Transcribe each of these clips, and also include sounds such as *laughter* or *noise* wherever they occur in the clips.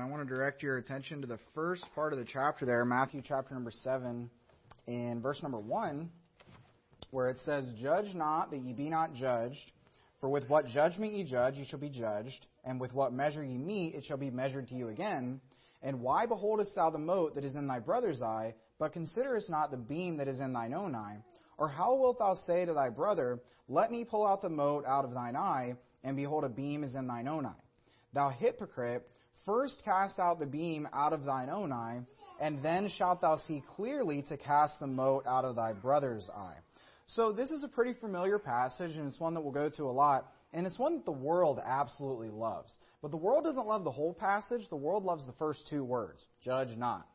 and I want to direct your attention to the first part of the chapter there, Matthew chapter number 7, in verse number 1, where it says, Judge not that ye be not judged, for with what judgment ye judge, ye shall be judged, and with what measure ye meet, it shall be measured to you again. And why beholdest thou the mote that is in thy brother's eye, but considerest not the beam that is in thine own eye? Or how wilt thou say to thy brother, Let me pull out the mote out of thine eye, and behold, a beam is in thine own eye? Thou hypocrite, first cast out the beam out of thine own eye, and then shalt thou see clearly to cast the mote out of thy brother's eye. So this is a pretty familiar passage, and it's one that we'll go to a lot, and it's one that the world absolutely loves. But the world doesn't love the whole passage, the world loves the first two words, judge not.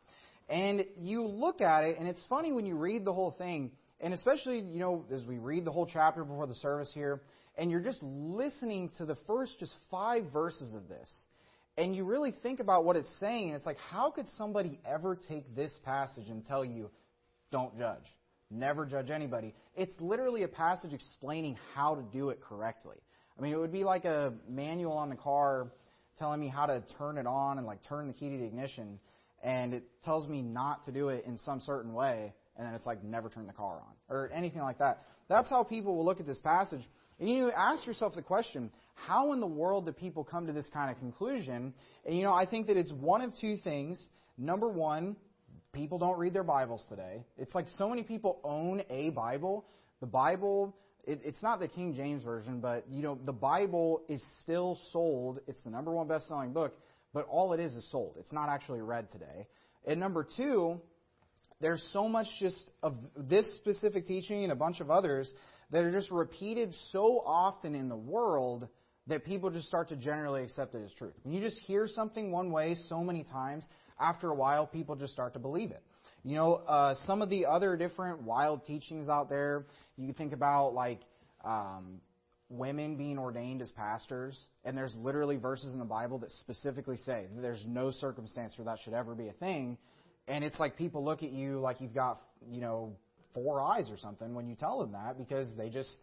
And you look at it, and it's funny when you read the whole thing, and especially, you know, as we read the whole chapter before the service here, and you're just listening to the first just five verses of this, and you really think about what it's saying, it's like, how could somebody ever take this passage and tell you, don't judge? Never judge anybody. It's literally a passage explaining how to do it correctly. I mean, it would be like a manual on the car telling me how to turn it on and like turn the key to the ignition, and it tells me not to do it in some certain way, and then it's like never turn the car on or anything like that. That's how people will look at this passage. And you ask yourself the question, how in the world do people come to this kind of conclusion? And you know, I think that it's one of two things. Number one, people don't read their Bibles today. It's like so many people own a Bible. The Bible, it, it's not the King James Version, but you know, the Bible is still sold. It's the number one best selling book, but all it is is sold. It's not actually read today. And number two, there's so much just of this specific teaching and a bunch of others that are just repeated so often in the world that people just start to generally accept it as truth. When you just hear something one way so many times, after a while, people just start to believe it. You know, uh, some of the other different wild teachings out there, you think about like um, women being ordained as pastors, and there's literally verses in the Bible that specifically say there's no circumstance where that should ever be a thing. And it's like people look at you like you've got, you know, four eyes or something when you tell them that because they just,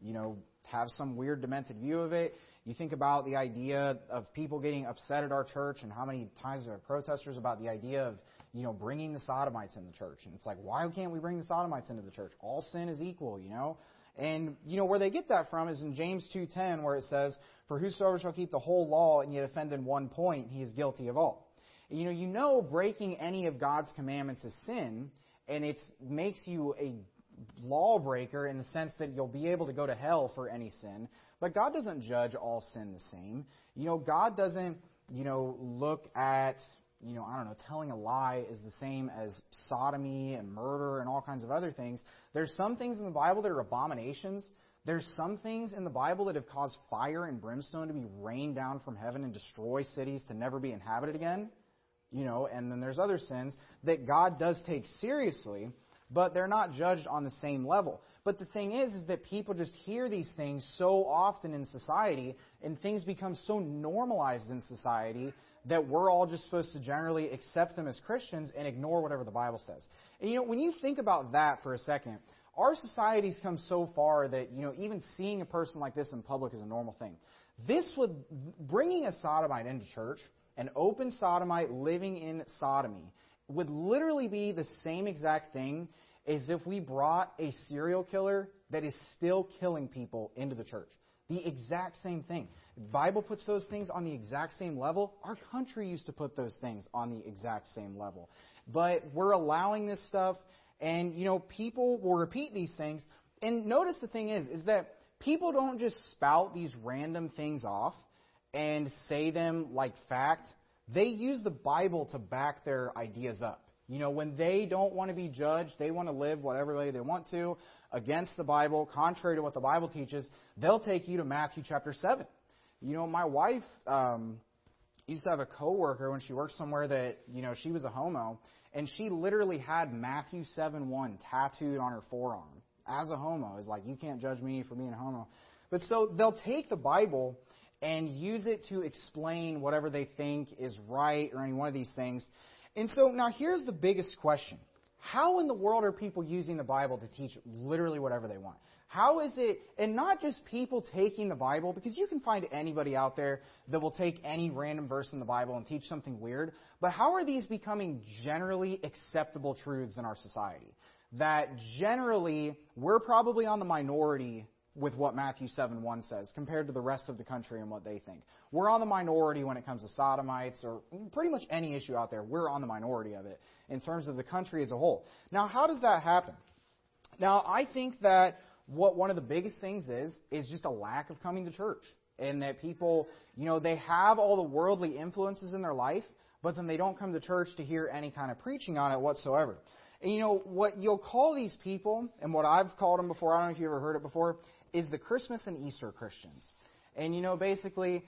you know, have some weird demented view of it. You think about the idea of people getting upset at our church and how many times there are protesters about the idea of, you know, bringing the sodomites in the church. And it's like, why can't we bring the sodomites into the church? All sin is equal, you know? And, you know, where they get that from is in James 2.10 where it says, For whosoever shall keep the whole law and yet offend in one point, he is guilty of all. You know, you know breaking any of God's commandments is sin, and it makes you a lawbreaker in the sense that you'll be able to go to hell for any sin. But God doesn't judge all sin the same. You know, God doesn't, you know, look at, you know, I don't know, telling a lie is the same as sodomy and murder and all kinds of other things. There's some things in the Bible that are abominations. There's some things in the Bible that have caused fire and brimstone to be rained down from heaven and destroy cities to never be inhabited again. You know, and then there's other sins that God does take seriously but they're not judged on the same level. But the thing is, is that people just hear these things so often in society, and things become so normalized in society that we're all just supposed to generally accept them as Christians and ignore whatever the Bible says. And you know, when you think about that for a second, our society's come so far that, you know, even seeing a person like this in public is a normal thing. This would, bringing a sodomite into church, an open sodomite living in sodomy, would literally be the same exact thing as if we brought a serial killer that is still killing people into the church. The exact same thing. The Bible puts those things on the exact same level. Our country used to put those things on the exact same level. But we're allowing this stuff, and you know, people will repeat these things. And notice the thing is, is that people don't just spout these random things off and say them like fact they use the Bible to back their ideas up. You know, when they don't want to be judged, they want to live whatever way they want to against the Bible, contrary to what the Bible teaches, they'll take you to Matthew chapter 7. You know, my wife um, used to have a coworker when she worked somewhere that, you know, she was a homo, and she literally had Matthew 7 1 tattooed on her forearm as a homo. It's like, you can't judge me for being a homo. But so they'll take the Bible and use it to explain whatever they think is right or any one of these things. And so now here's the biggest question. How in the world are people using the Bible to teach literally whatever they want? How is it, and not just people taking the Bible, because you can find anybody out there that will take any random verse in the Bible and teach something weird, but how are these becoming generally acceptable truths in our society? That generally, we're probably on the minority with what Matthew 7 1 says compared to the rest of the country and what they think. We're on the minority when it comes to sodomites or pretty much any issue out there. We're on the minority of it in terms of the country as a whole. Now, how does that happen? Now, I think that what one of the biggest things is, is just a lack of coming to church. And that people, you know, they have all the worldly influences in their life, but then they don't come to church to hear any kind of preaching on it whatsoever. And you know, what you'll call these people, and what I've called them before, I don't know if you ever heard it before, is the Christmas and Easter Christians. And you know, basically,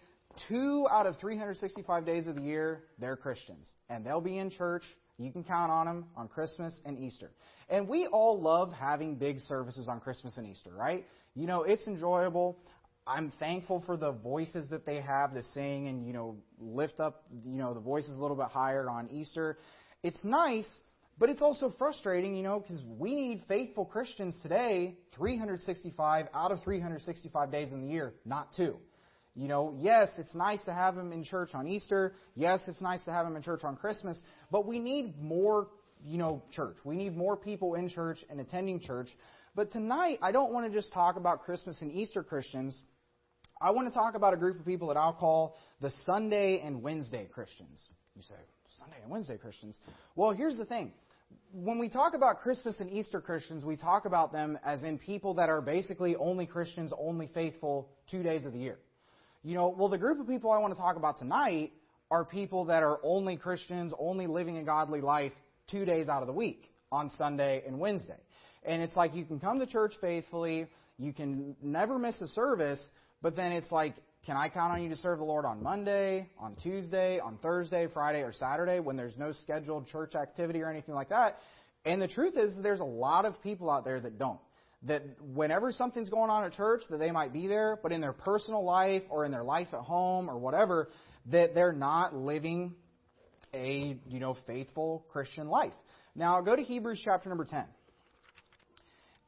two out of 365 days of the year, they're Christians. And they'll be in church. You can count on them on Christmas and Easter. And we all love having big services on Christmas and Easter, right? You know, it's enjoyable. I'm thankful for the voices that they have to sing and, you know, lift up, you know, the voices a little bit higher on Easter. It's nice, but it's also frustrating, you know, because we need faithful Christians today 365 out of 365 days in the year, not two. You know, yes, it's nice to have them in church on Easter. Yes, it's nice to have them in church on Christmas. But we need more, you know, church. We need more people in church and attending church. But tonight, I don't want to just talk about Christmas and Easter Christians. I want to talk about a group of people that I'll call the Sunday and Wednesday Christians. You say, Sunday and Wednesday Christians. Well, here's the thing. When we talk about Christmas and Easter Christians, we talk about them as in people that are basically only Christians, only faithful two days of the year. You know, well, the group of people I want to talk about tonight are people that are only Christians, only living a godly life two days out of the week, on Sunday and Wednesday. And it's like you can come to church faithfully, you can never miss a service, but then it's like can I count on you to serve the Lord on Monday, on Tuesday, on Thursday, Friday, or Saturday when there's no scheduled church activity or anything like that? And the truth is, there's a lot of people out there that don't. That whenever something's going on at church, that they might be there, but in their personal life or in their life at home or whatever, that they're not living a you know faithful Christian life. Now go to Hebrews chapter number 10.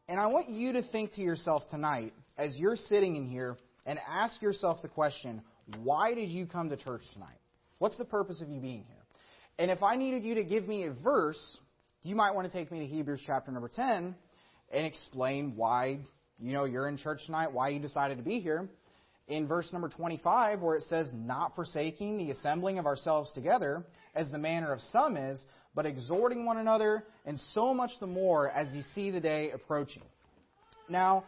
And I want you to think to yourself tonight, as you're sitting in here, and ask yourself the question why did you come to church tonight? What's the purpose of you being here? And if I needed you to give me a verse, you might want to take me to Hebrews chapter number 10 and explain why you know you're in church tonight, why you decided to be here. In verse number 25, where it says, Not forsaking the assembling of ourselves together, as the manner of some is, but exhorting one another, and so much the more as you see the day approaching. Now,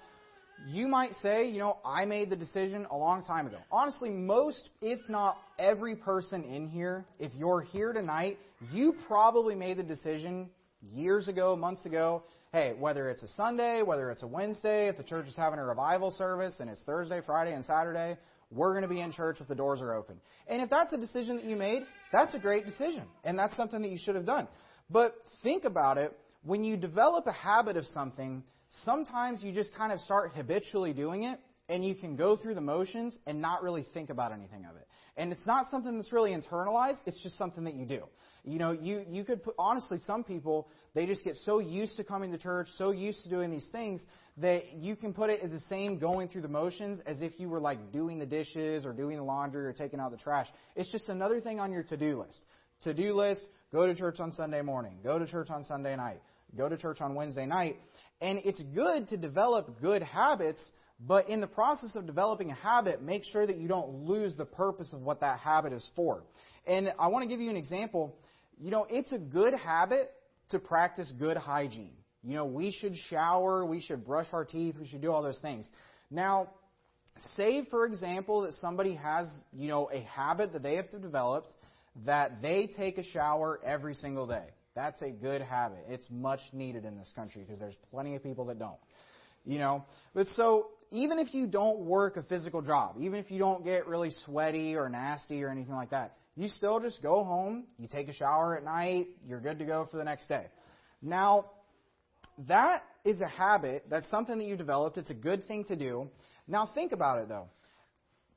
you might say, you know, I made the decision a long time ago. Honestly, most, if not every person in here, if you're here tonight, you probably made the decision years ago, months ago. Hey, whether it's a Sunday, whether it's a Wednesday, if the church is having a revival service and it's Thursday, Friday, and Saturday, we're going to be in church if the doors are open. And if that's a decision that you made, that's a great decision. And that's something that you should have done. But think about it. When you develop a habit of something, sometimes you just kind of start habitually doing it and you can go through the motions and not really think about anything of it. And it's not something that's really internalized, it's just something that you do. You know, you, you could put, honestly, some people, they just get so used to coming to church, so used to doing these things, that you can put it as the same going through the motions as if you were like doing the dishes or doing the laundry or taking out the trash. It's just another thing on your to do list. To do list, go to church on Sunday morning, go to church on Sunday night, go to church on Wednesday night. And it's good to develop good habits, but in the process of developing a habit, make sure that you don't lose the purpose of what that habit is for. And I want to give you an example. You know, it's a good habit to practice good hygiene. You know, we should shower, we should brush our teeth, we should do all those things. Now, say, for example, that somebody has, you know, a habit that they have to develop that they take a shower every single day. That's a good habit. It's much needed in this country because there's plenty of people that don't. You know, but so even if you don't work a physical job, even if you don't get really sweaty or nasty or anything like that, you still just go home, you take a shower at night, you're good to go for the next day. Now, that is a habit. That's something that you developed. It's a good thing to do. Now, think about it though.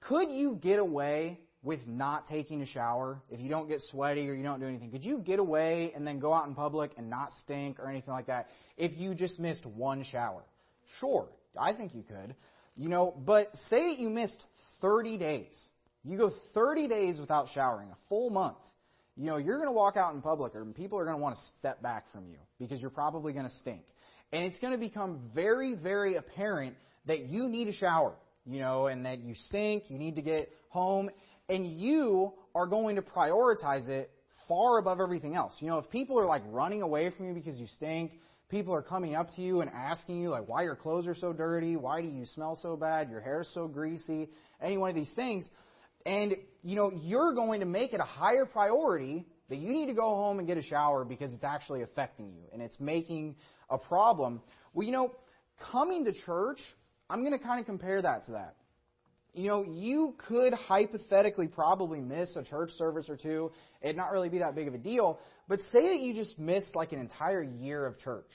Could you get away with not taking a shower, if you don't get sweaty or you don't do anything, could you get away and then go out in public and not stink or anything like that if you just missed one shower? Sure, I think you could. You know, but say you missed 30 days. You go 30 days without showering, a full month. You know, you're going to walk out in public and people are going to want to step back from you because you're probably going to stink. And it's going to become very, very apparent that you need a shower, you know, and that you stink, you need to get home, and you are going to prioritize it far above everything else. You know, if people are like running away from you because you stink, people are coming up to you and asking you like why your clothes are so dirty, why do you smell so bad, your hair's so greasy, any one of these things, and you know, you're going to make it a higher priority that you need to go home and get a shower because it's actually affecting you and it's making a problem. Well, you know, coming to church, I'm going to kind of compare that to that. You know, you could hypothetically probably miss a church service or two. It'd not really be that big of a deal. But say that you just missed like an entire year of church.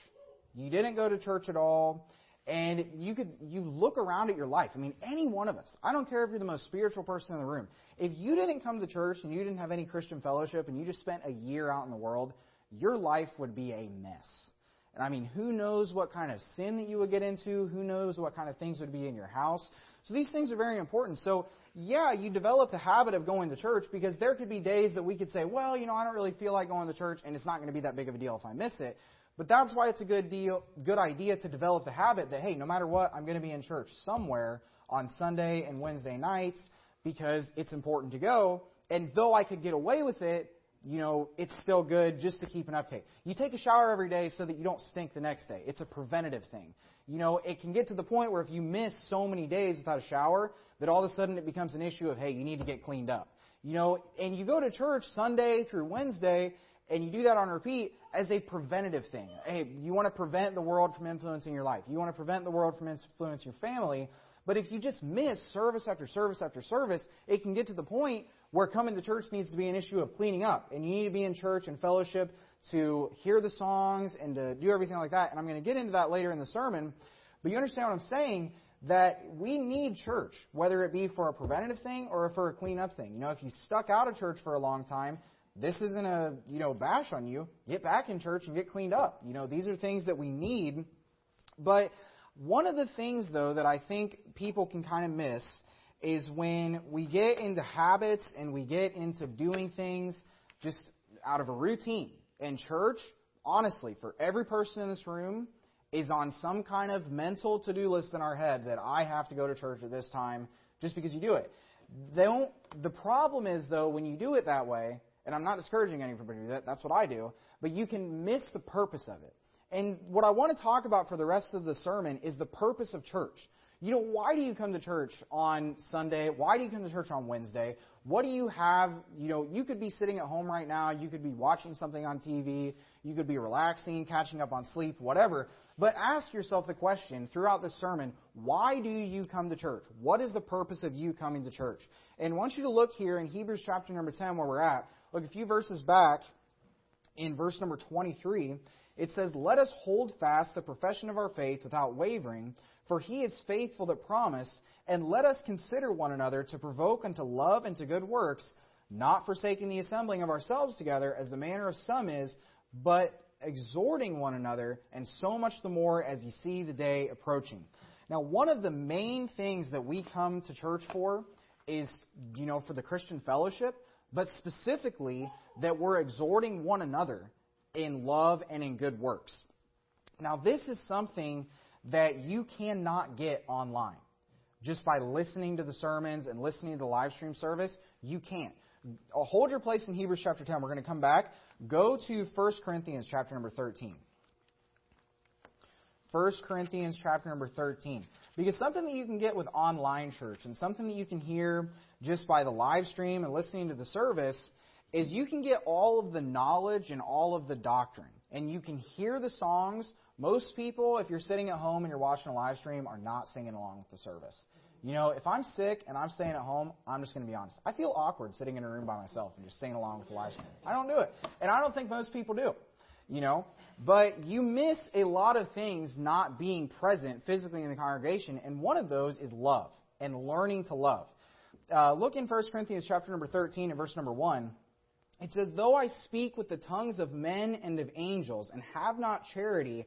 You didn't go to church at all. And you could you look around at your life. I mean, any one of us. I don't care if you're the most spiritual person in the room. If you didn't come to church and you didn't have any Christian fellowship and you just spent a year out in the world, your life would be a mess. And I mean, who knows what kind of sin that you would get into? Who knows what kind of things would be in your house? So these things are very important. So, yeah, you develop the habit of going to church because there could be days that we could say, well, you know, I don't really feel like going to church and it's not going to be that big of a deal if I miss it. But that's why it's a good deal, good idea to develop the habit that, hey, no matter what, I'm going to be in church somewhere on Sunday and Wednesday nights because it's important to go. And though I could get away with it, you know, it's still good just to keep an uptake. You take a shower every day so that you don't stink the next day. It's a preventative thing. You know, it can get to the point where if you miss so many days without a shower, that all of a sudden it becomes an issue of, hey, you need to get cleaned up. You know, and you go to church Sunday through Wednesday, and you do that on repeat as a preventative thing. Hey, you want to prevent the world from influencing your life. You want to prevent the world from influencing your family. But if you just miss service after service after service, it can get to the point where coming to church needs to be an issue of cleaning up. And you need to be in church and fellowship to hear the songs and to do everything like that. And I'm going to get into that later in the sermon. But you understand what I'm saying? That we need church, whether it be for a preventative thing or for a clean-up thing. You know, if you stuck out of church for a long time, this isn't a, you know, bash on you. Get back in church and get cleaned up. You know, these are things that we need. But one of the things, though, that I think people can kind of miss is when we get into habits and we get into doing things just out of a routine. And church, honestly, for every person in this room, is on some kind of mental to do list in our head that I have to go to church at this time just because you do it. They don't, the problem is, though, when you do it that way, and I'm not discouraging anybody that, that's what I do, but you can miss the purpose of it. And what I want to talk about for the rest of the sermon is the purpose of church. You know, why do you come to church on Sunday? Why do you come to church on Wednesday? What do you have? You know, you could be sitting at home right now. You could be watching something on TV. You could be relaxing, catching up on sleep, whatever. But ask yourself the question throughout this sermon why do you come to church? What is the purpose of you coming to church? And I want you to look here in Hebrews chapter number 10 where we're at. Look a few verses back in verse number 23. It says, Let us hold fast the profession of our faith without wavering. For he is faithful that promised, and let us consider one another to provoke unto love and to good works, not forsaking the assembling of ourselves together, as the manner of some is, but exhorting one another, and so much the more as ye see the day approaching. Now, one of the main things that we come to church for is, you know, for the Christian fellowship, but specifically that we're exhorting one another in love and in good works. Now, this is something that you cannot get online. Just by listening to the sermons and listening to the live stream service, you can't. Uh, hold your place in Hebrews chapter 10. We're going to come back. Go to 1 Corinthians chapter number 13. 1 Corinthians chapter number 13. Because something that you can get with online church and something that you can hear just by the live stream and listening to the service is you can get all of the knowledge and all of the doctrine. And you can hear the songs, most people, if you're sitting at home and you're watching a live stream, are not singing along with the service. You know, if I'm sick and I'm staying at home, I'm just going to be honest. I feel awkward sitting in a room by myself and just singing along with the live stream. I don't do it. And I don't think most people do. You know, but you miss a lot of things not being present physically in the congregation, and one of those is love and learning to love. Uh, look in 1 Corinthians chapter number 13 and verse number 1. It says, Though I speak with the tongues of men and of angels and have not charity,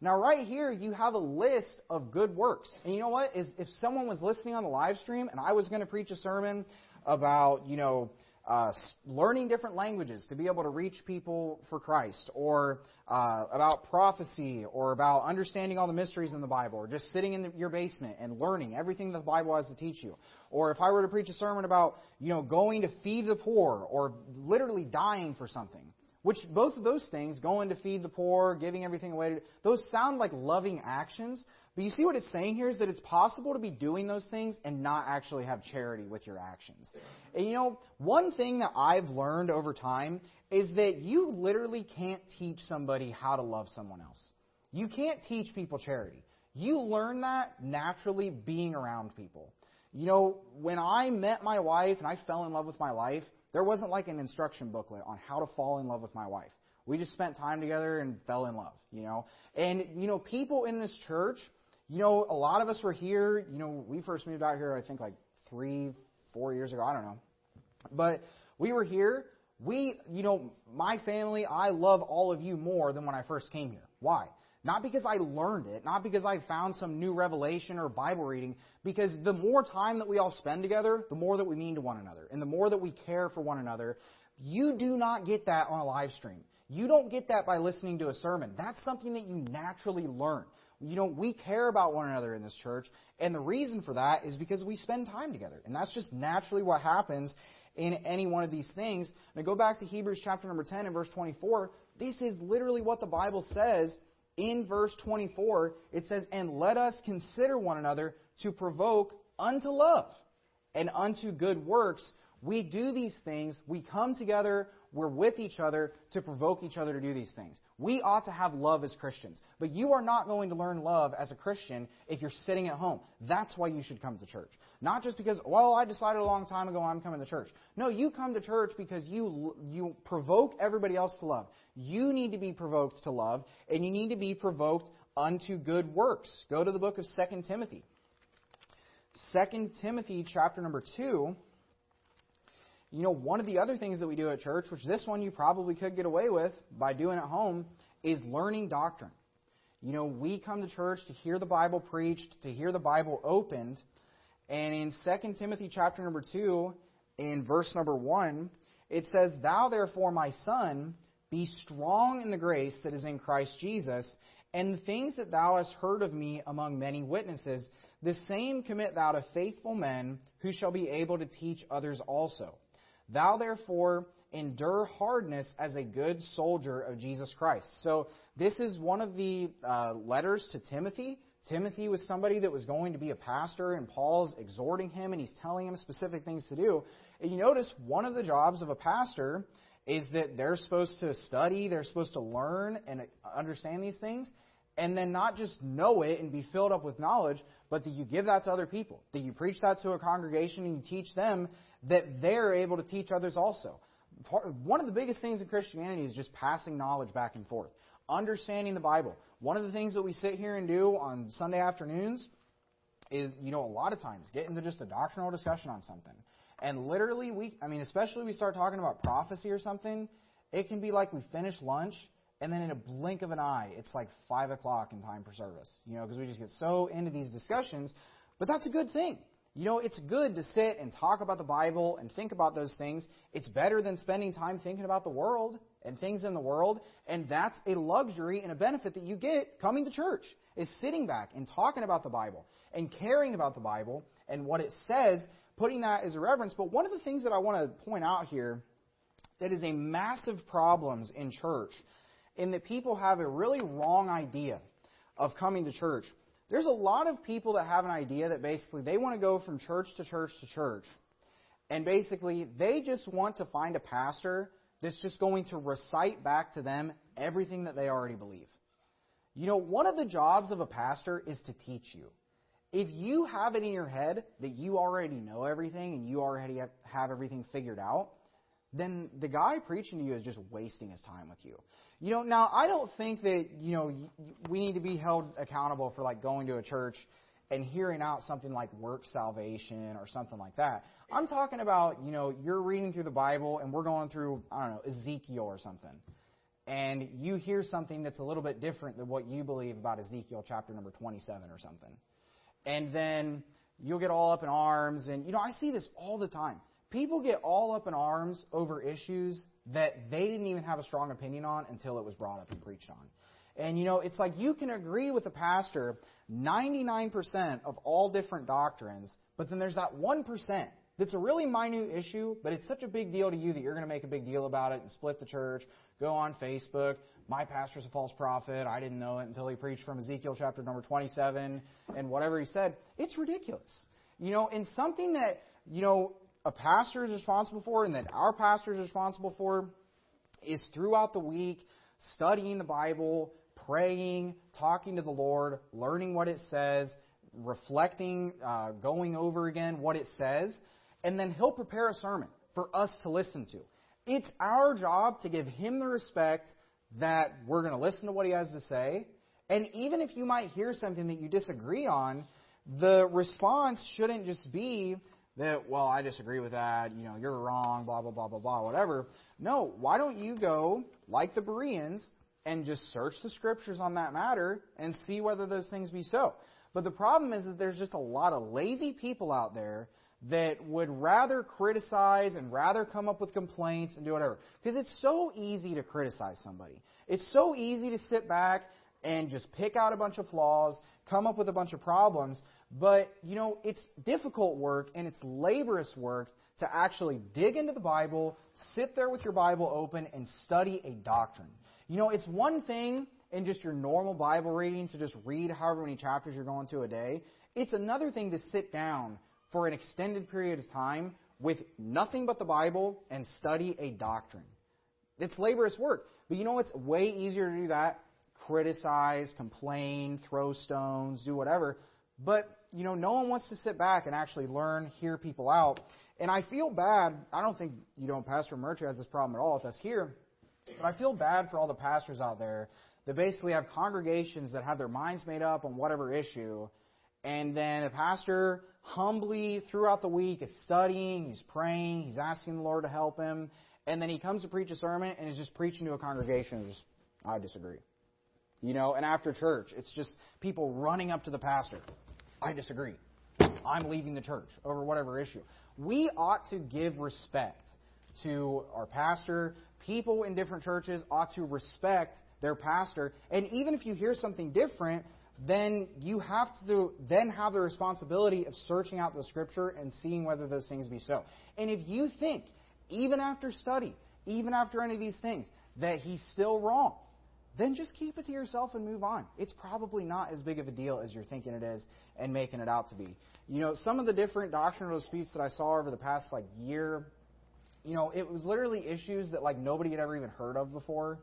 Now, right here, you have a list of good works. And you know what? Is if someone was listening on the live stream and I was going to preach a sermon about, you know, uh, learning different languages to be able to reach people for Christ, or uh, about prophecy, or about understanding all the mysteries in the Bible, or just sitting in the, your basement and learning everything that the Bible has to teach you. Or if I were to preach a sermon about, you know, going to feed the poor, or literally dying for something, which both of those things, going to feed the poor, giving everything away, those sound like loving actions. But you see what it's saying here is that it's possible to be doing those things and not actually have charity with your actions. And you know, one thing that I've learned over time is that you literally can't teach somebody how to love someone else. You can't teach people charity. You learn that naturally being around people. You know, when I met my wife and I fell in love with my life, there wasn't like an instruction booklet on how to fall in love with my wife. We just spent time together and fell in love, you know. And, you know, people in this church, you know, a lot of us were here, you know, we first moved out here, I think, like three, four years ago, I don't know. But we were here. We, you know, my family, I love all of you more than when I first came here. Why? Not because I learned it, not because I found some new revelation or Bible reading, because the more time that we all spend together, the more that we mean to one another, and the more that we care for one another. You do not get that on a live stream. You don't get that by listening to a sermon. That's something that you naturally learn. You know, we care about one another in this church, and the reason for that is because we spend time together. And that's just naturally what happens in any one of these things. Now go back to Hebrews chapter number 10 and verse 24. This is literally what the Bible says in verse 24, it says, And let us consider one another to provoke unto love and unto good works. We do these things, we come together, we're with each other to provoke each other to do these things. We ought to have love as Christians. But you are not going to learn love as a Christian if you're sitting at home. That's why you should come to church. Not just because, well, I decided a long time ago I'm coming to church. No, you come to church because you, you provoke everybody else to love. You need to be provoked to love, and you need to be provoked unto good works. Go to the book of 2 Timothy. 2 Timothy chapter number 2. You know, one of the other things that we do at church, which this one you probably could get away with by doing at home, is learning doctrine. You know, we come to church to hear the Bible preached, to hear the Bible opened. And in 2 Timothy chapter number 2, in verse number 1, it says, Thou therefore, my son, be strong in the grace that is in Christ Jesus, and the things that thou hast heard of me among many witnesses, the same commit thou to faithful men who shall be able to teach others also. Thou therefore endure hardness as a good soldier of Jesus Christ. So this is one of the uh, letters to Timothy. Timothy was somebody that was going to be a pastor, and Paul's exhorting him, and he's telling him specific things to do. And you notice one of the jobs of a pastor is that they're supposed to study, they're supposed to learn and understand these things, and then not just know it and be filled up with knowledge, but that you give that to other people, that you preach that to a congregation and you teach them that they're able to teach others also. One of the biggest things in Christianity is just passing knowledge back and forth, understanding the Bible. One of the things that we sit here and do on Sunday afternoons is, you know, a lot of times get into just a doctrinal discussion on something. And literally, we, I mean, especially we start talking about prophecy or something, it can be like we finish lunch, and then in a blink of an eye, it's like 5 o'clock in time for service. You know, because we just get so into these discussions. But that's a good thing. You know, it's good to sit and talk about the Bible and think about those things. It's better than spending time thinking about the world and things in the world. And that's a luxury and a benefit that you get coming to church, is sitting back and talking about the Bible and caring about the Bible and what it says putting that as a reverence. But one of the things that I want to point out here that is a massive problem in church, in that people have a really wrong idea of coming to church. There's a lot of people that have an idea that basically they want to go from church to church to church. And basically, they just want to find a pastor that's just going to recite back to them everything that they already believe. You know, one of the jobs of a pastor is to teach you. if you have it in your head that you already know everything and you already have everything figured out, then the guy preaching to you is just wasting his time with you. You know, now I don't think that, you know, we need to be held accountable for like going to a church and hearing out something like work salvation or something like that. I'm talking about, you know, you're reading through the Bible and we're going through, I don't know, Ezekiel or something. And you hear something that's a little bit different than what you believe about Ezekiel chapter number 27 or something. And then you'll get all up in arms. And, you know, I see this all the time. People get all up in arms over issues that they didn't even have a strong opinion on until it was brought up and preached on. And, you know, it's like you can agree with the pastor 99% of all different doctrines, but then there's that 1% that's a really minute issue, but it's such a big deal to you that you're going to make a big deal about it and split the church, go on Facebook. My pastor's a false prophet. I didn't know it until he preached from Ezekiel chapter number 27 and whatever he said. It's ridiculous. You know, and something that, you know, a pastor is responsible for and that our pastor is responsible for is throughout the week studying the Bible, praying, talking to the Lord, learning what it says, reflecting, uh, going over again what it says, and then He'll prepare a sermon for us to listen to. It's our job to give Him the respect that we're going to listen to what He has to say. And even if you might hear something that you disagree on, the response shouldn't just be that, well, I disagree with that, you know, you're wrong, blah, blah, blah, blah, blah, whatever. No, why don't you go, like the Bereans, and just search the scriptures on that matter and see whether those things be so. But the problem is that there's just a lot of lazy people out there that would rather criticize and rather come up with complaints and do whatever. Because it's so easy to criticize somebody. It's so easy to sit back and just pick out a bunch of flaws, come up with a bunch of problems. But, you know, it's difficult work and it's laborious work to actually dig into the Bible, sit there with your Bible open, and study a doctrine. You know, it's one thing in just your normal Bible reading to just read however many chapters you're going to a day. It's another thing to sit down for an extended period of time with nothing but the Bible and study a doctrine. It's laborious work. But you know it's way easier to do that? Criticize, complain, throw stones, do whatever. But, you know, no one wants to sit back and actually learn, hear people out. And I feel bad. I don't think, you know, Pastor Murtry has this problem at all with us here. But I feel bad for all the pastors out there that basically have congregations that have their minds made up on whatever issue, and then the pastor humbly throughout the week is studying, he's praying, he's asking the Lord to help him, and then he comes to preach a sermon and is just preaching to a congregation just, I disagree. You know, and after church, it's just people running up to the pastor. I disagree. I'm leaving the church over whatever issue. We ought to give respect to our pastor. People in different churches ought to respect their pastor. And even if you hear something different, then you have to then have the responsibility of searching out the scripture and seeing whether those things be so. And if you think, even after study, even after any of these things, that he's still wrong, then just keep it to yourself and move on. It's probably not as big of a deal as you're thinking it is and making it out to be. You know, some of the different doctrinal disputes that I saw over the past like year, you know, it was literally issues that like nobody had ever even heard of before.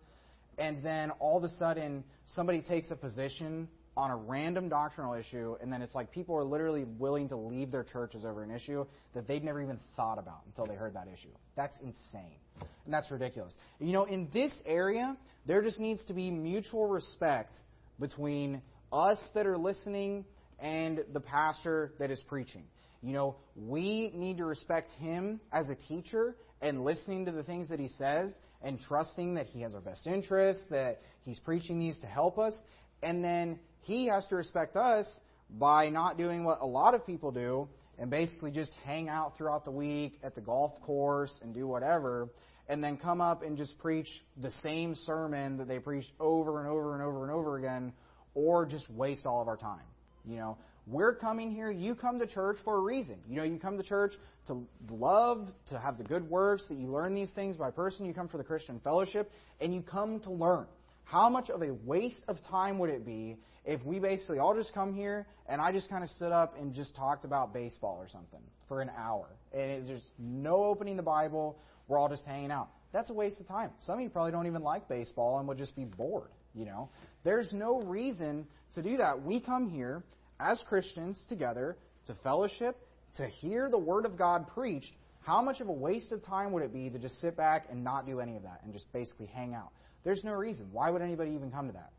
And then all of a sudden somebody takes a position on a random doctrinal issue, and then it's like people are literally willing to leave their churches over an issue that they'd never even thought about until they heard that issue. That's insane. And that's ridiculous. You know, in this area, there just needs to be mutual respect between us that are listening and the pastor that is preaching. You know, we need to respect him as a teacher and listening to the things that he says and trusting that he has our best interests, that he's preaching these to help us. And then he has to respect us by not doing what a lot of people do and basically just hang out throughout the week at the golf course and do whatever and then come up and just preach the same sermon that they preached over and over and over and over again or just waste all of our time. You know, we're coming here, you come to church for a reason. You know, you come to church to love, to have the good works, that you learn these things by person, you come for the Christian fellowship, and you come to learn. How much of a waste of time would it be if we basically all just come here and I just kind of stood up and just talked about baseball or something for an hour? And there's no opening the Bible, we're all just hanging out. That's a waste of time. Some of you probably don't even like baseball and would just be bored, you know. There's no reason to do that. We come here as Christians together to fellowship, to hear the Word of God preached, how much of a waste of time would it be to just sit back and not do any of that and just basically hang out? There's no reason. Why would anybody even come to that?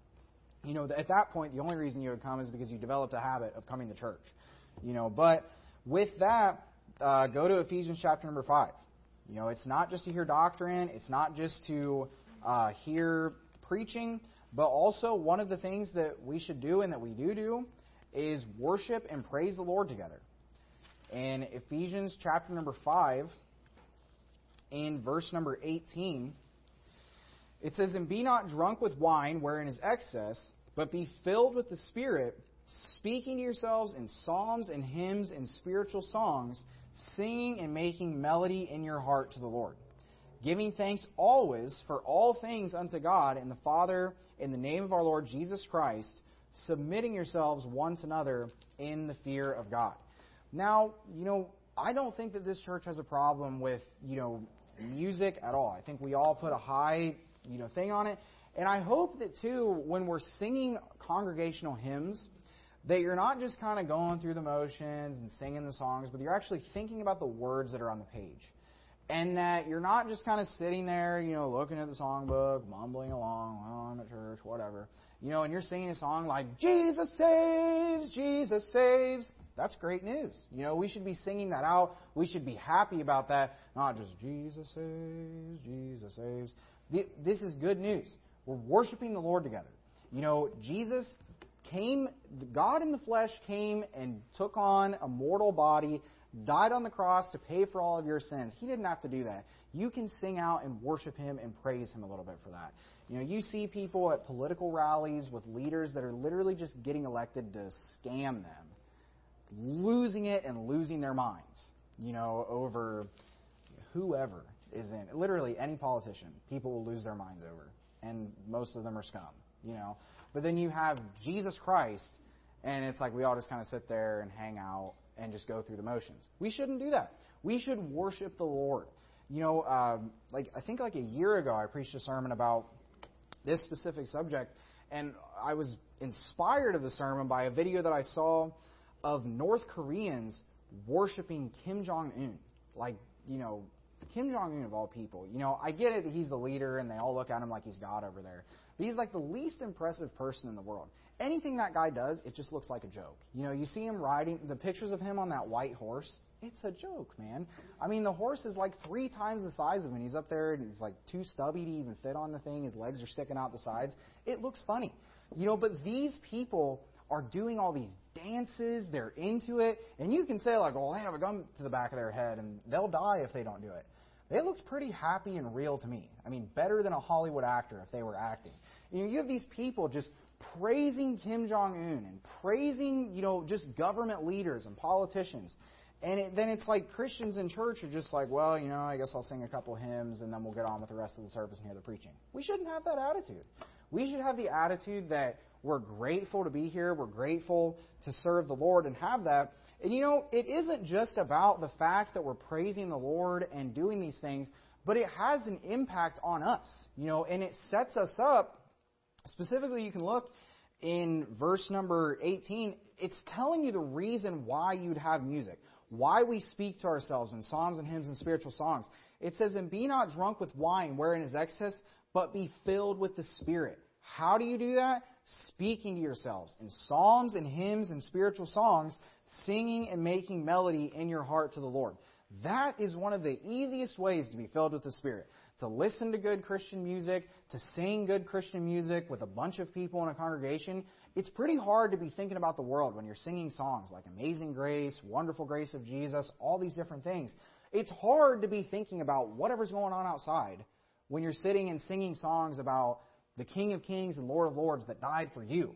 You know, at that point, the only reason you would come is because you developed a habit of coming to church. You know, but with that, uh, go to Ephesians chapter number 5. You know, it's not just to hear doctrine, it's not just to uh, hear preaching, but also one of the things that we should do and that we do do is worship and praise the Lord together. In Ephesians chapter number 5, in verse number 18, it says, And be not drunk with wine, wherein is excess, but be filled with the Spirit, speaking to yourselves in psalms and hymns and spiritual songs, singing and making melody in your heart to the Lord, giving thanks always for all things unto God and the Father in the name of our Lord Jesus Christ, submitting yourselves one to another in the fear of God. Now, you know, I don't think that this church has a problem with, you know, music at all. I think we all put a high, you know, thing on it. And I hope that too, when we're singing congregational hymns, that you're not just kind of going through the motions and singing the songs, but you're actually thinking about the words that are on the page. And that you're not just kind of sitting there, you know, looking at the songbook, mumbling along, well, I'm at church, whatever. You know, and you're singing a song like, Jesus saves, Jesus saves. That's great news. You know, we should be singing that out. We should be happy about that, not just Jesus saves, Jesus saves. This is good news. We're worshiping the Lord together. You know, Jesus came, God in the flesh came and took on a mortal body, died on the cross to pay for all of your sins. He didn't have to do that. You can sing out and worship Him and praise Him a little bit for that. You know, you see people at political rallies with leaders that are literally just getting elected to scam them, losing it and losing their minds, you know, over whoever is in. Literally any politician, people will lose their minds over. And most of them are scum, you know. But then you have Jesus Christ, and it's like we all just kind of sit there and hang out and just go through the motions. We shouldn't do that. We should worship the Lord. You know, um, like I think like a year ago, I preached a sermon about this specific subject, and I was inspired of the sermon by a video that I saw of North Koreans worshiping Kim Jong Un. Like, you know, Kim Jong Un of all people. You know, I get it that he's the leader and they all look at him like he's God over there. But he's like the least impressive person in the world. Anything that guy does, it just looks like a joke. You know, you see him riding, the pictures of him on that white horse, it's a joke, man. I mean, the horse is like three times the size of him. He's up there and he's like too stubby to even fit on the thing. His legs are sticking out the sides. It looks funny. You know, but these people are doing all these dances, they're into it, and you can say, like, well, they have a gun to the back of their head and they'll die if they don't do it. They looked pretty happy and real to me. I mean, better than a Hollywood actor if they were acting. You know, you have these people just praising Kim Jong Un and praising, you know, just government leaders and politicians. And it, then it's like Christians in church are just like, well, you know, I guess I'll sing a couple hymns and then we'll get on with the rest of the service and hear the preaching. We shouldn't have that attitude. We should have the attitude that we're grateful to be here, we're grateful to serve the Lord and have that. And you know, it isn't just about the fact that we're praising the Lord and doing these things, but it has an impact on us. You know, and it sets us up Specifically, you can look in verse number 18. It's telling you the reason why you'd have music, why we speak to ourselves in psalms and hymns and spiritual songs. It says, And be not drunk with wine wherein is excess, but be filled with the Spirit. How do you do that? Speaking to yourselves in psalms and hymns and spiritual songs, singing and making melody in your heart to the Lord. That is one of the easiest ways to be filled with the Spirit to listen to good Christian music, to sing good Christian music with a bunch of people in a congregation, it's pretty hard to be thinking about the world when you're singing songs like Amazing Grace, Wonderful Grace of Jesus, all these different things. It's hard to be thinking about whatever's going on outside when you're sitting and singing songs about the King of Kings and Lord of Lords that died for you.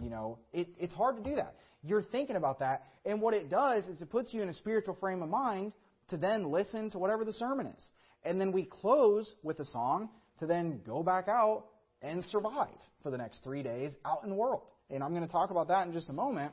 You know, it, it's hard to do that. You're thinking about that, and what it does is it puts you in a spiritual frame of mind to then listen to whatever the sermon is. And then we close with a song to then go back out and survive for the next three days out in the world. And I'm going to talk about that in just a moment.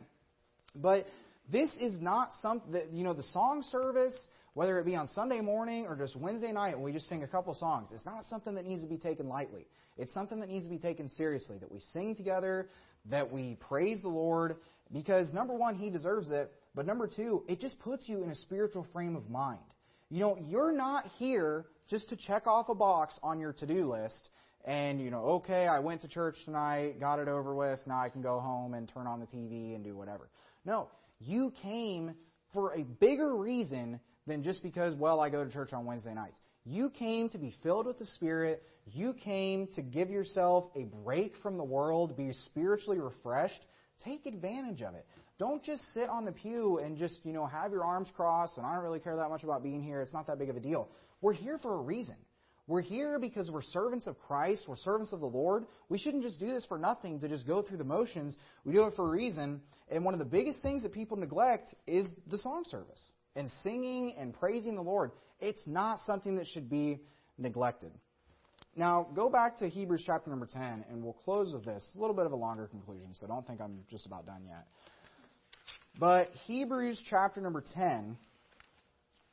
But this is not something that, you know, the song service, whether it be on Sunday morning or just Wednesday night when we just sing a couple songs, it's not something that needs to be taken lightly. It's something that needs to be taken seriously, that we sing together, that we praise the Lord, because number one, He deserves it, but number two, it just puts you in a spiritual frame of mind. You know, you're not here just to check off a box on your to do list and, you know, okay, I went to church tonight, got it over with, now I can go home and turn on the TV and do whatever. No, you came for a bigger reason than just because, well, I go to church on Wednesday nights. You came to be filled with the Spirit. You came to give yourself a break from the world, be spiritually refreshed. Take advantage of it. Don't just sit on the pew and just, you know, have your arms crossed and I don't really care that much about being here. It's not that big of a deal. We're here for a reason. We're here because we're servants of Christ. We're servants of the Lord. We shouldn't just do this for nothing to just go through the motions. We do it for a reason. And one of the biggest things that people neglect is the song service and singing and praising the Lord. It's not something that should be neglected. Now, go back to Hebrews chapter number 10, and we'll close with this. It's a little bit of a longer conclusion, so don't think I'm just about done yet. But Hebrews chapter number 10,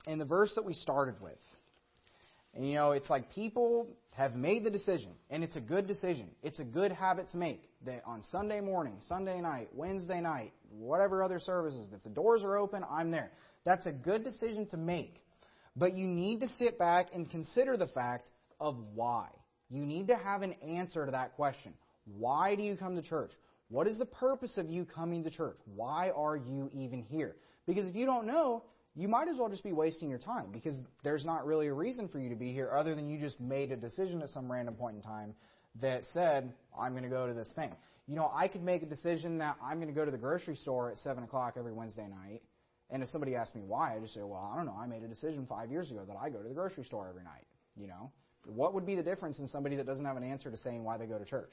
in the verse that we started with, and you know, it's like people have made the decision, and it's a good decision. It's a good habit to make that on Sunday morning, Sunday night, Wednesday night, whatever other services, if the doors are open, I'm there. That's a good decision to make. But you need to sit back and consider the fact of why. You need to have an answer to that question. Why do you come to church? What is the purpose of you coming to church? Why are you even here? Because if you don't know, you might as well just be wasting your time because there's not really a reason for you to be here other than you just made a decision at some random point in time that said, I'm going to go to this thing. You know, I could make a decision that I'm going to go to the grocery store at 7 o'clock every Wednesday night. And if somebody asks me why, I just say, well, I don't know. I made a decision five years ago that I go to the grocery store every night. You know, what would be the difference in somebody that doesn't have an answer to saying why they go to church?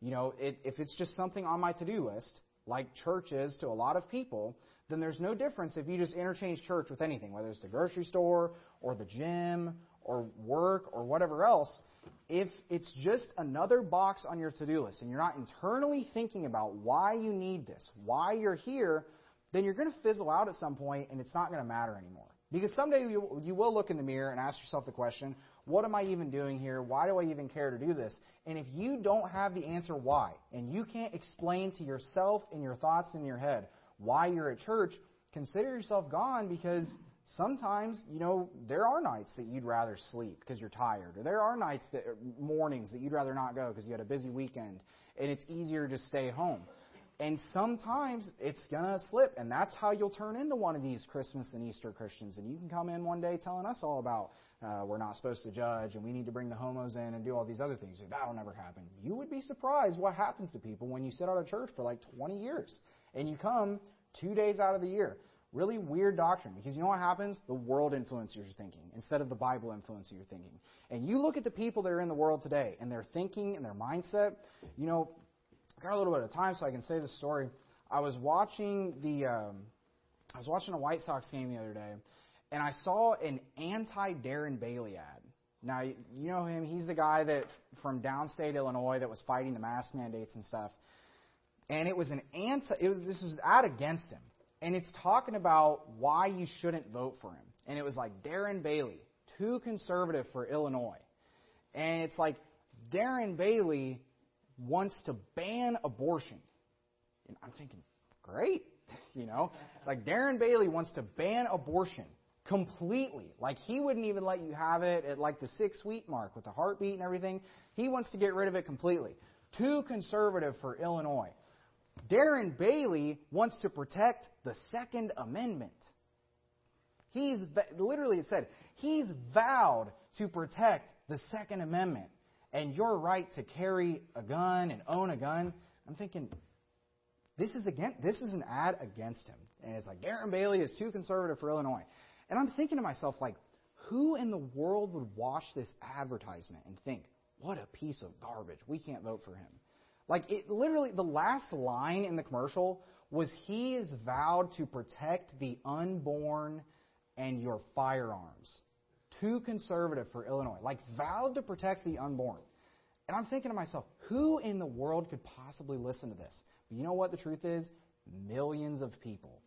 You know, it, if it's just something on my to-do list, like church is to a lot of people, then there's no difference if you just interchange church with anything, whether it's the grocery store or the gym or work or whatever else. If it's just another box on your to do list and you're not internally thinking about why you need this, why you're here, then you're going to fizzle out at some point and it's not going to matter anymore. Because someday you, you will look in the mirror and ask yourself the question, what am I even doing here? Why do I even care to do this? And if you don't have the answer why, and you can't explain to yourself in your thoughts in your head why you're at church, consider yourself gone because sometimes, you know, there are nights that you'd rather sleep because you're tired, or there are nights that mornings that you'd rather not go because you had a busy weekend, and it's easier to stay home. And sometimes it's going to slip, and that's how you'll turn into one of these Christmas and Easter Christians. And you can come in one day telling us all about uh, we're not supposed to judge, and we need to bring the homos in and do all these other things. That'll never happen. You would be surprised what happens to people when you sit out of church for like 20 years, and you come two days out of the year. Really weird doctrine because you know what happens? The world influences your thinking instead of the Bible influencing your thinking. And you look at the people that are in the world today and their thinking and their mindset. You know, got a little bit of time, so I can say this story. I was watching the um, I was watching a White Sox game the other day, and I saw an anti Darren Bailey ad. Now you know him; he's the guy that from downstate Illinois that was fighting the mask mandates and stuff. And it was an anti. It was this was ad against him, and it's talking about why you shouldn't vote for him. And it was like Darren Bailey, too conservative for Illinois, and it's like Darren Bailey wants to ban abortion. And I'm thinking, great. *laughs* You know, like Darren Bailey wants to ban abortion completely. Like he wouldn't even let you have it at like the six week mark with the heartbeat and everything. He wants to get rid of it completely. Too conservative for Illinois. Darren Bailey wants to protect the Second Amendment. He's literally it said he's vowed to protect the Second Amendment and your right to carry a gun and own a gun. I'm thinking, this is again, this is an ad against him. And it's like Darren Bailey is too conservative for Illinois. And I'm thinking to myself, like, who in the world would watch this advertisement and think, what a piece of garbage. We can't vote for him. Like it literally the last line in the commercial was he is vowed to protect the unborn and your firearms too conservative for Illinois, like vowed to protect the unborn. And I'm thinking to myself, who in the world could possibly listen to this? But you know what the truth is? Millions of people.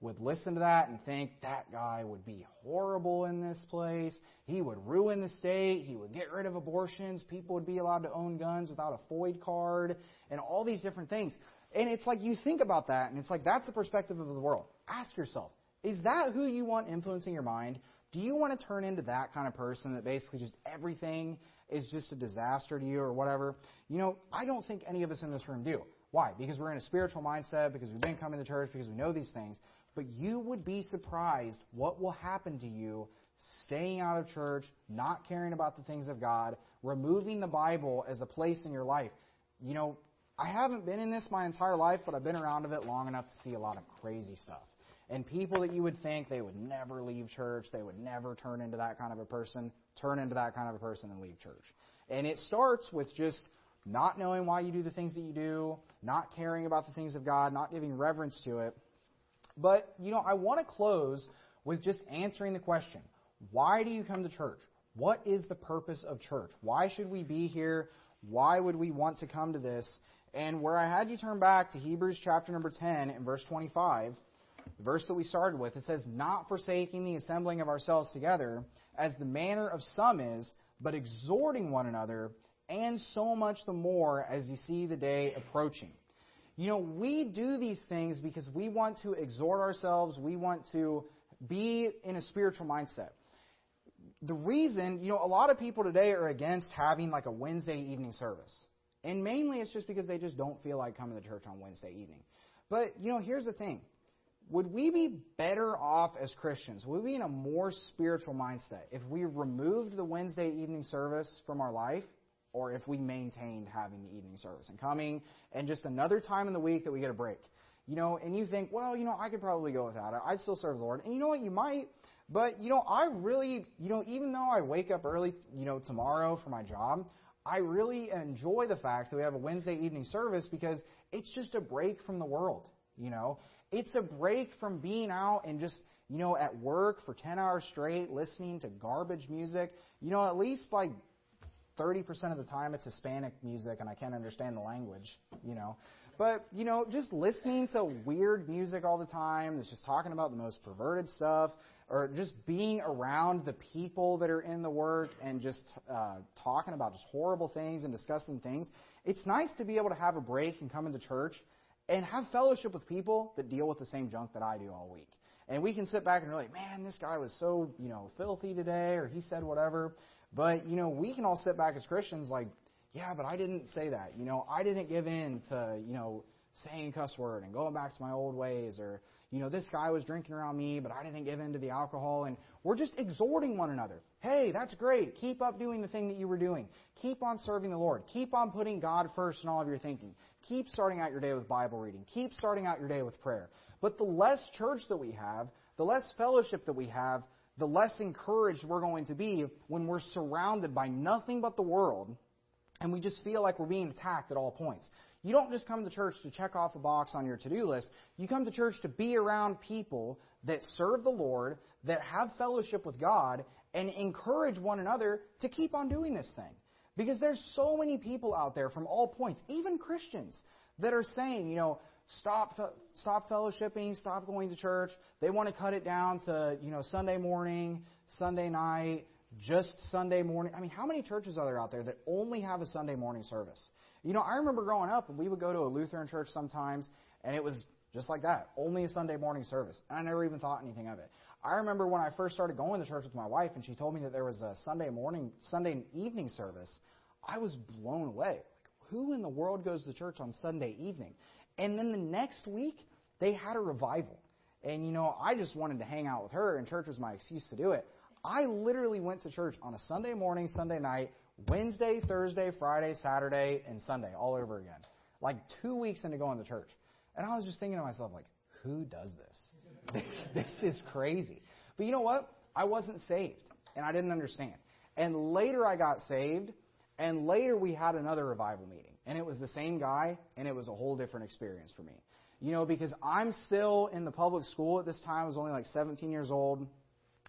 would listen to that and think that guy would be horrible in this place. He would ruin the state. He would get rid of abortions. People would be allowed to own guns without a FOID card and all these different things. And it's like you think about that and it's like that's the perspective of the world. Ask yourself, is that who you want influencing your mind? Do you want to turn into that kind of person that basically just everything is just a disaster to you or whatever? You know, I don't think any of us in this room do. Why? Because we're in a spiritual mindset, because we've been coming to church, because we know these things. But you would be surprised what will happen to you staying out of church, not caring about the things of God, removing the Bible as a place in your life. You know, I haven't been in this my entire life, but I've been around of it long enough to see a lot of crazy stuff. And people that you would think they would never leave church, they would never turn into that kind of a person, turn into that kind of a person and leave church. And it starts with just not knowing why you do the things that you do, not caring about the things of God, not giving reverence to it. But, you know, I want to close with just answering the question why do you come to church? What is the purpose of church? Why should we be here? Why would we want to come to this? And where I had you turn back to Hebrews chapter number 10 and verse 25, the verse that we started with, it says, Not forsaking the assembling of ourselves together, as the manner of some is, but exhorting one another, and so much the more as you see the day approaching. You know, we do these things because we want to exhort ourselves, we want to be in a spiritual mindset. The reason, you know, a lot of people today are against having like a Wednesday evening service. And mainly it's just because they just don't feel like coming to church on Wednesday evening. But, you know, here's the thing. Would we be better off as Christians? Would we be in a more spiritual mindset if we removed the Wednesday evening service from our life or if we maintained having the evening service and coming and just another time in the week that we get a break. You know, and you think, well, you know, I could probably go without it. I'd still serve the Lord. And you know what? You might. But, you know, I really, you know, even though I wake up early, you know, tomorrow for my job, I really enjoy the fact that we have a Wednesday evening service because it's just a break from the world, you know. It's a break from being out and just, you know, at work for 10 hours straight listening to garbage music. You know, at least like 30% of the time it's Hispanic music and I can't understand the language, you know. But, you know, just listening to weird music all the time that's just talking about the most perverted stuff, or just being around the people that are in the work and just uh, talking about just horrible things and discussing things, it's nice to be able to have a break and come into church and have fellowship with people that deal with the same junk that I do all week. And we can sit back and be like, man, this guy was so, you know, filthy today, or he said whatever. But, you know, we can all sit back as Christians like, yeah, but I didn't say that. You know, I didn't give in to, you know, saying cuss word and going back to my old ways or, you know, this guy was drinking around me, but I didn't give in to the alcohol. And we're just exhorting one another. Hey, that's great. Keep up doing the thing that you were doing. Keep on serving the Lord. Keep on putting God first in all of your thinking. Keep starting out your day with Bible reading. Keep starting out your day with prayer. But the less church that we have, the less fellowship that we have, the less encouraged we're going to be when we're surrounded by nothing but the world and we just feel like we're being attacked at all points. You don't just come to church to check off a box on your to do list. You come to church to be around people that serve the Lord, that have fellowship with God, and encourage one another to keep on doing this thing. Because there's so many people out there from all points, even Christians, that are saying, you know, stop stop fellowshipping, stop going to church. They want to cut it down to you know Sunday morning, Sunday night, just Sunday morning. I mean, how many churches are there out there that only have a Sunday morning service? You know, I remember growing up we would go to a Lutheran church sometimes, and it was just like that, only a Sunday morning service, and I never even thought anything of it. I remember when I first started going to church with my wife, and she told me that there was a Sunday morning, Sunday evening service. I was blown away. Like, who in the world goes to church on Sunday evening? And then the next week, they had a revival. And, you know, I just wanted to hang out with her, and church was my excuse to do it. I literally went to church on a Sunday morning, Sunday night, Wednesday, Thursday, Friday, Saturday, and Sunday, all over again. Like two weeks into going to church. And I was just thinking to myself, like, who does this? This *laughs* this is crazy. But you know what? I wasn't saved, and I didn't understand. And later I got saved, and later we had another revival meeting. And it was the same guy, and it was a whole different experience for me. You know, because I'm still in the public school at this time. I was only like 17 years old.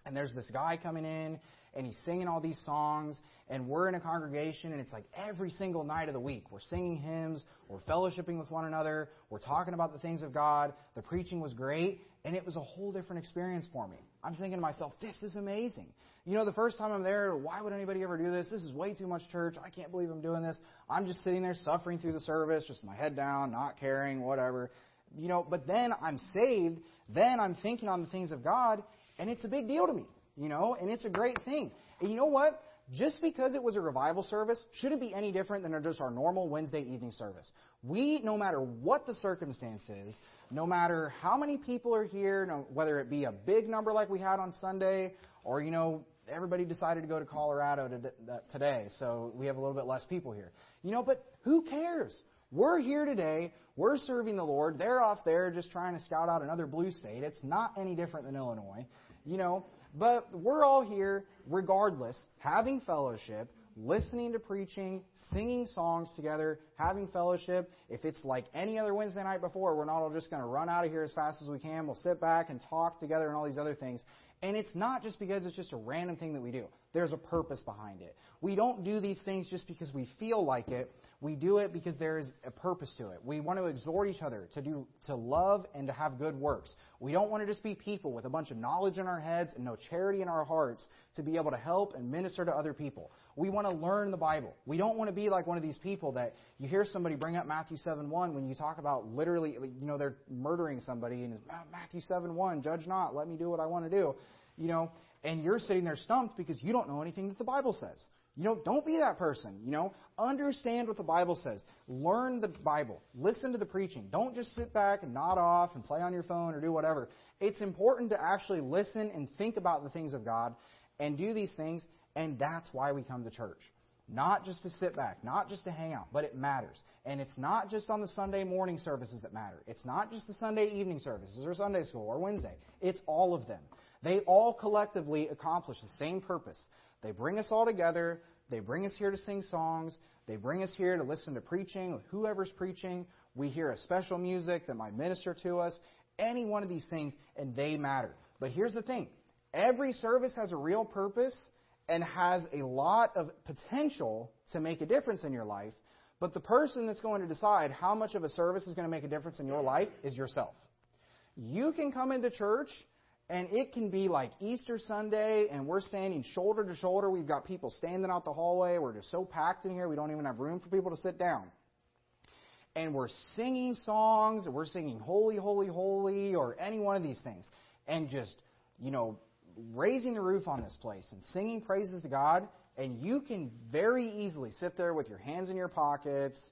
And there's this guy coming in, and he's singing all these songs, and we're in a congregation, and it's like every single night of the week, we're singing hymns, we're fellowshipping with one another, we're talking about the things of God, the preaching was great, and it was a whole different experience for me. I'm thinking to myself, this is amazing. You know, the first time I'm there, why would anybody ever do this? This is way too much church. I can't believe I'm doing this. I'm just sitting there suffering through the service, just my head down, not caring, whatever. You know, but then I'm saved, then I'm thinking on the things of God, and it's a big deal to me. You know, and it's a great thing. And you know what? just because it was a revival service shouldn't be any different than just our normal Wednesday evening service. We, no matter what the circumstance is, no matter how many people are here, no, whether it be a big number like we had on Sunday, or, you know, everybody decided to go to Colorado uh, today, so we have a little bit less people here. You know, but who cares? We're here today. We're serving the Lord. They're off there just trying to scout out another blue state. It's not any different than Illinois. You know, but we're all here, regardless, having fellowship, listening to preaching, singing songs together, having fellowship. If it's like any other Wednesday night before, we're not all just going to run out of here as fast as we can. We'll sit back and talk together and all these other things. And it's not just because it's just a random thing that we do. There's a purpose behind it. We don't do these things just because we feel like it. We do it because there is a purpose to it. We want to exhort each other to do to love and to have good works. We don't want to just be people with a bunch of knowledge in our heads and no charity in our hearts to be able to help and minister to other people. We want to learn the Bible. We don't want to be like one of these people that you hear somebody bring up Matthew 7:1 when you talk about literally you know they're murdering somebody and Matthew 7:1 judge not let me do what I want to do. You know, and you're sitting there stumped because you don't know anything that the Bible says. You know, don't be that person. You know, understand what the Bible says. Learn the Bible. Listen to the preaching. Don't just sit back and nod off and play on your phone or do whatever. It's important to actually listen and think about the things of God and do these things, and that's why we come to church. Not just to sit back, not just to hang out, but it matters. And it's not just on the Sunday morning services that matter. It's not just the Sunday evening services or Sunday school or Wednesday. It's all of them. They all collectively accomplish the same purpose. They bring us all together. They bring us here to sing songs. They bring us here to listen to preaching whoever's preaching. We hear a special music that might minister to us. Any one of these things, and they matter. But here's the thing every service has a real purpose and has a lot of potential to make a difference in your life. But the person that's going to decide how much of a service is going to make a difference in your life is yourself. You can come into church and it can be like Easter Sunday, and we're standing shoulder to shoulder. We've got people standing out the hallway. We're just so packed in here, we don't even have room for people to sit down. And we're singing songs, we're singing Holy, Holy, Holy, or any one of these things. And just, you know, raising the roof on this place and singing praises to God. And you can very easily sit there with your hands in your pockets,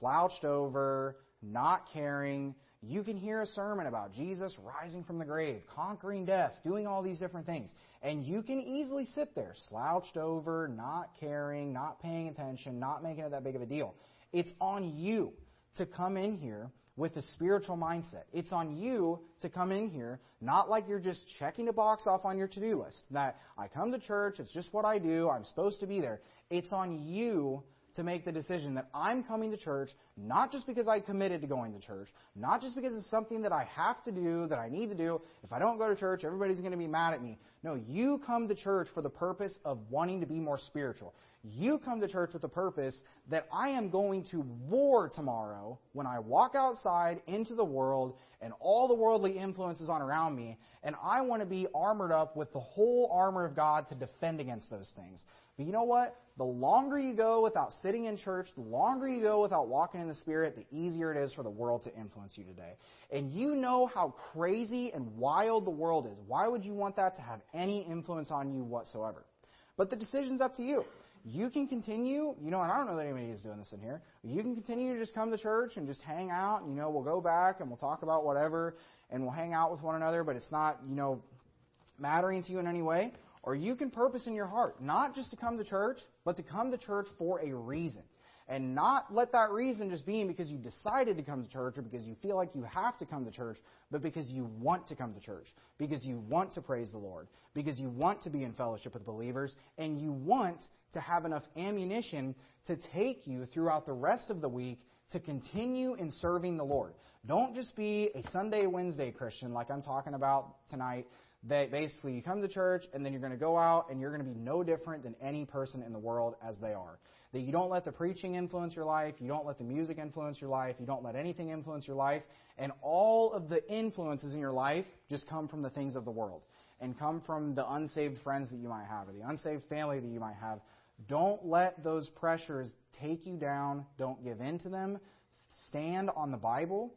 slouched over, not caring you can hear a sermon about Jesus rising from the grave, conquering death, doing all these different things. And you can easily sit there, slouched over, not caring, not paying attention, not making it that big of a deal. It's on you to come in here with a spiritual mindset. It's on you to come in here, not like you're just checking a box off on your to do list. That I come to church, it's just what I do, I'm supposed to be there. It's on you to make the decision that I'm coming to church not just because I committed to going to church, not just because it's something that I have to do, that I need to do. If I don't go to church, everybody's going to be mad at me. No, you come to church for the purpose of wanting to be more spiritual. You come to church with the purpose that I am going to war tomorrow when I walk outside into the world and all the worldly influences on around me, and I want to be armored up with the whole armor of God to defend against those things. But you know what? The longer you go without sitting in church, the longer you go without walking in the Spirit, the easier it is for the world to influence you today. And you know how crazy and wild the world is. Why would you want that to have any influence on you whatsoever? But the decision's up to you. You can continue, you know, and I don't know that anybody is doing this in here. You can continue to just come to church and just hang out. and, You know, we'll go back and we'll talk about whatever and we'll hang out with one another, but it's not, you know, mattering to you in any way. Or you can purpose in your heart, not just to come to church, but to come to church for a reason. And not let that reason just be because you decided to come to church or because you feel like you have to come to church, but because you want to come to church, because you want to praise the Lord, because you want to be in fellowship with believers, and you want to have enough ammunition to take you throughout the rest of the week to continue in serving the Lord. Don't just be a Sunday, Wednesday Christian like I'm talking about tonight that basically you come to church and then you're going to go out and you're going to be no different than any person in the world as they are. That you don't let the preaching influence your life, you don't let the music influence your life, you don't let anything influence your life, and all of the influences in your life just come from the things of the world and come from the unsaved friends that you might have or the unsaved family that you might have. Don't let those pressures take you down. Don't give in to them. Stand on the Bible.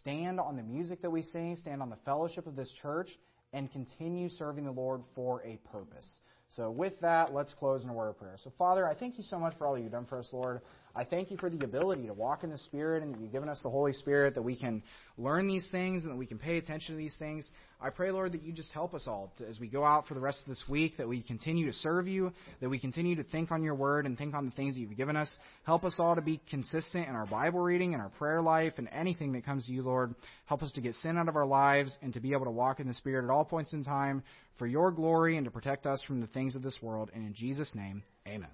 Stand on the music that we sing. Stand on the fellowship of this church and continue serving the Lord for a purpose. So, with that, let's close in a word of prayer. So, Father, I thank you so much for all you've done for us, Lord. I thank you for the ability to walk in the Spirit and that you've given us the Holy Spirit, that we can learn these things and that we can pay attention to these things. I pray, Lord, that you just help us all to, as we go out for the rest of this week, that we continue to serve you, that we continue to think on your word and think on the things that you've given us. Help us all to be consistent in our Bible reading and our prayer life and anything that comes to you, Lord. Help us to get sin out of our lives and to be able to walk in the Spirit at all points in time for your glory and to protect us from the things of this world. And in Jesus' name, amen.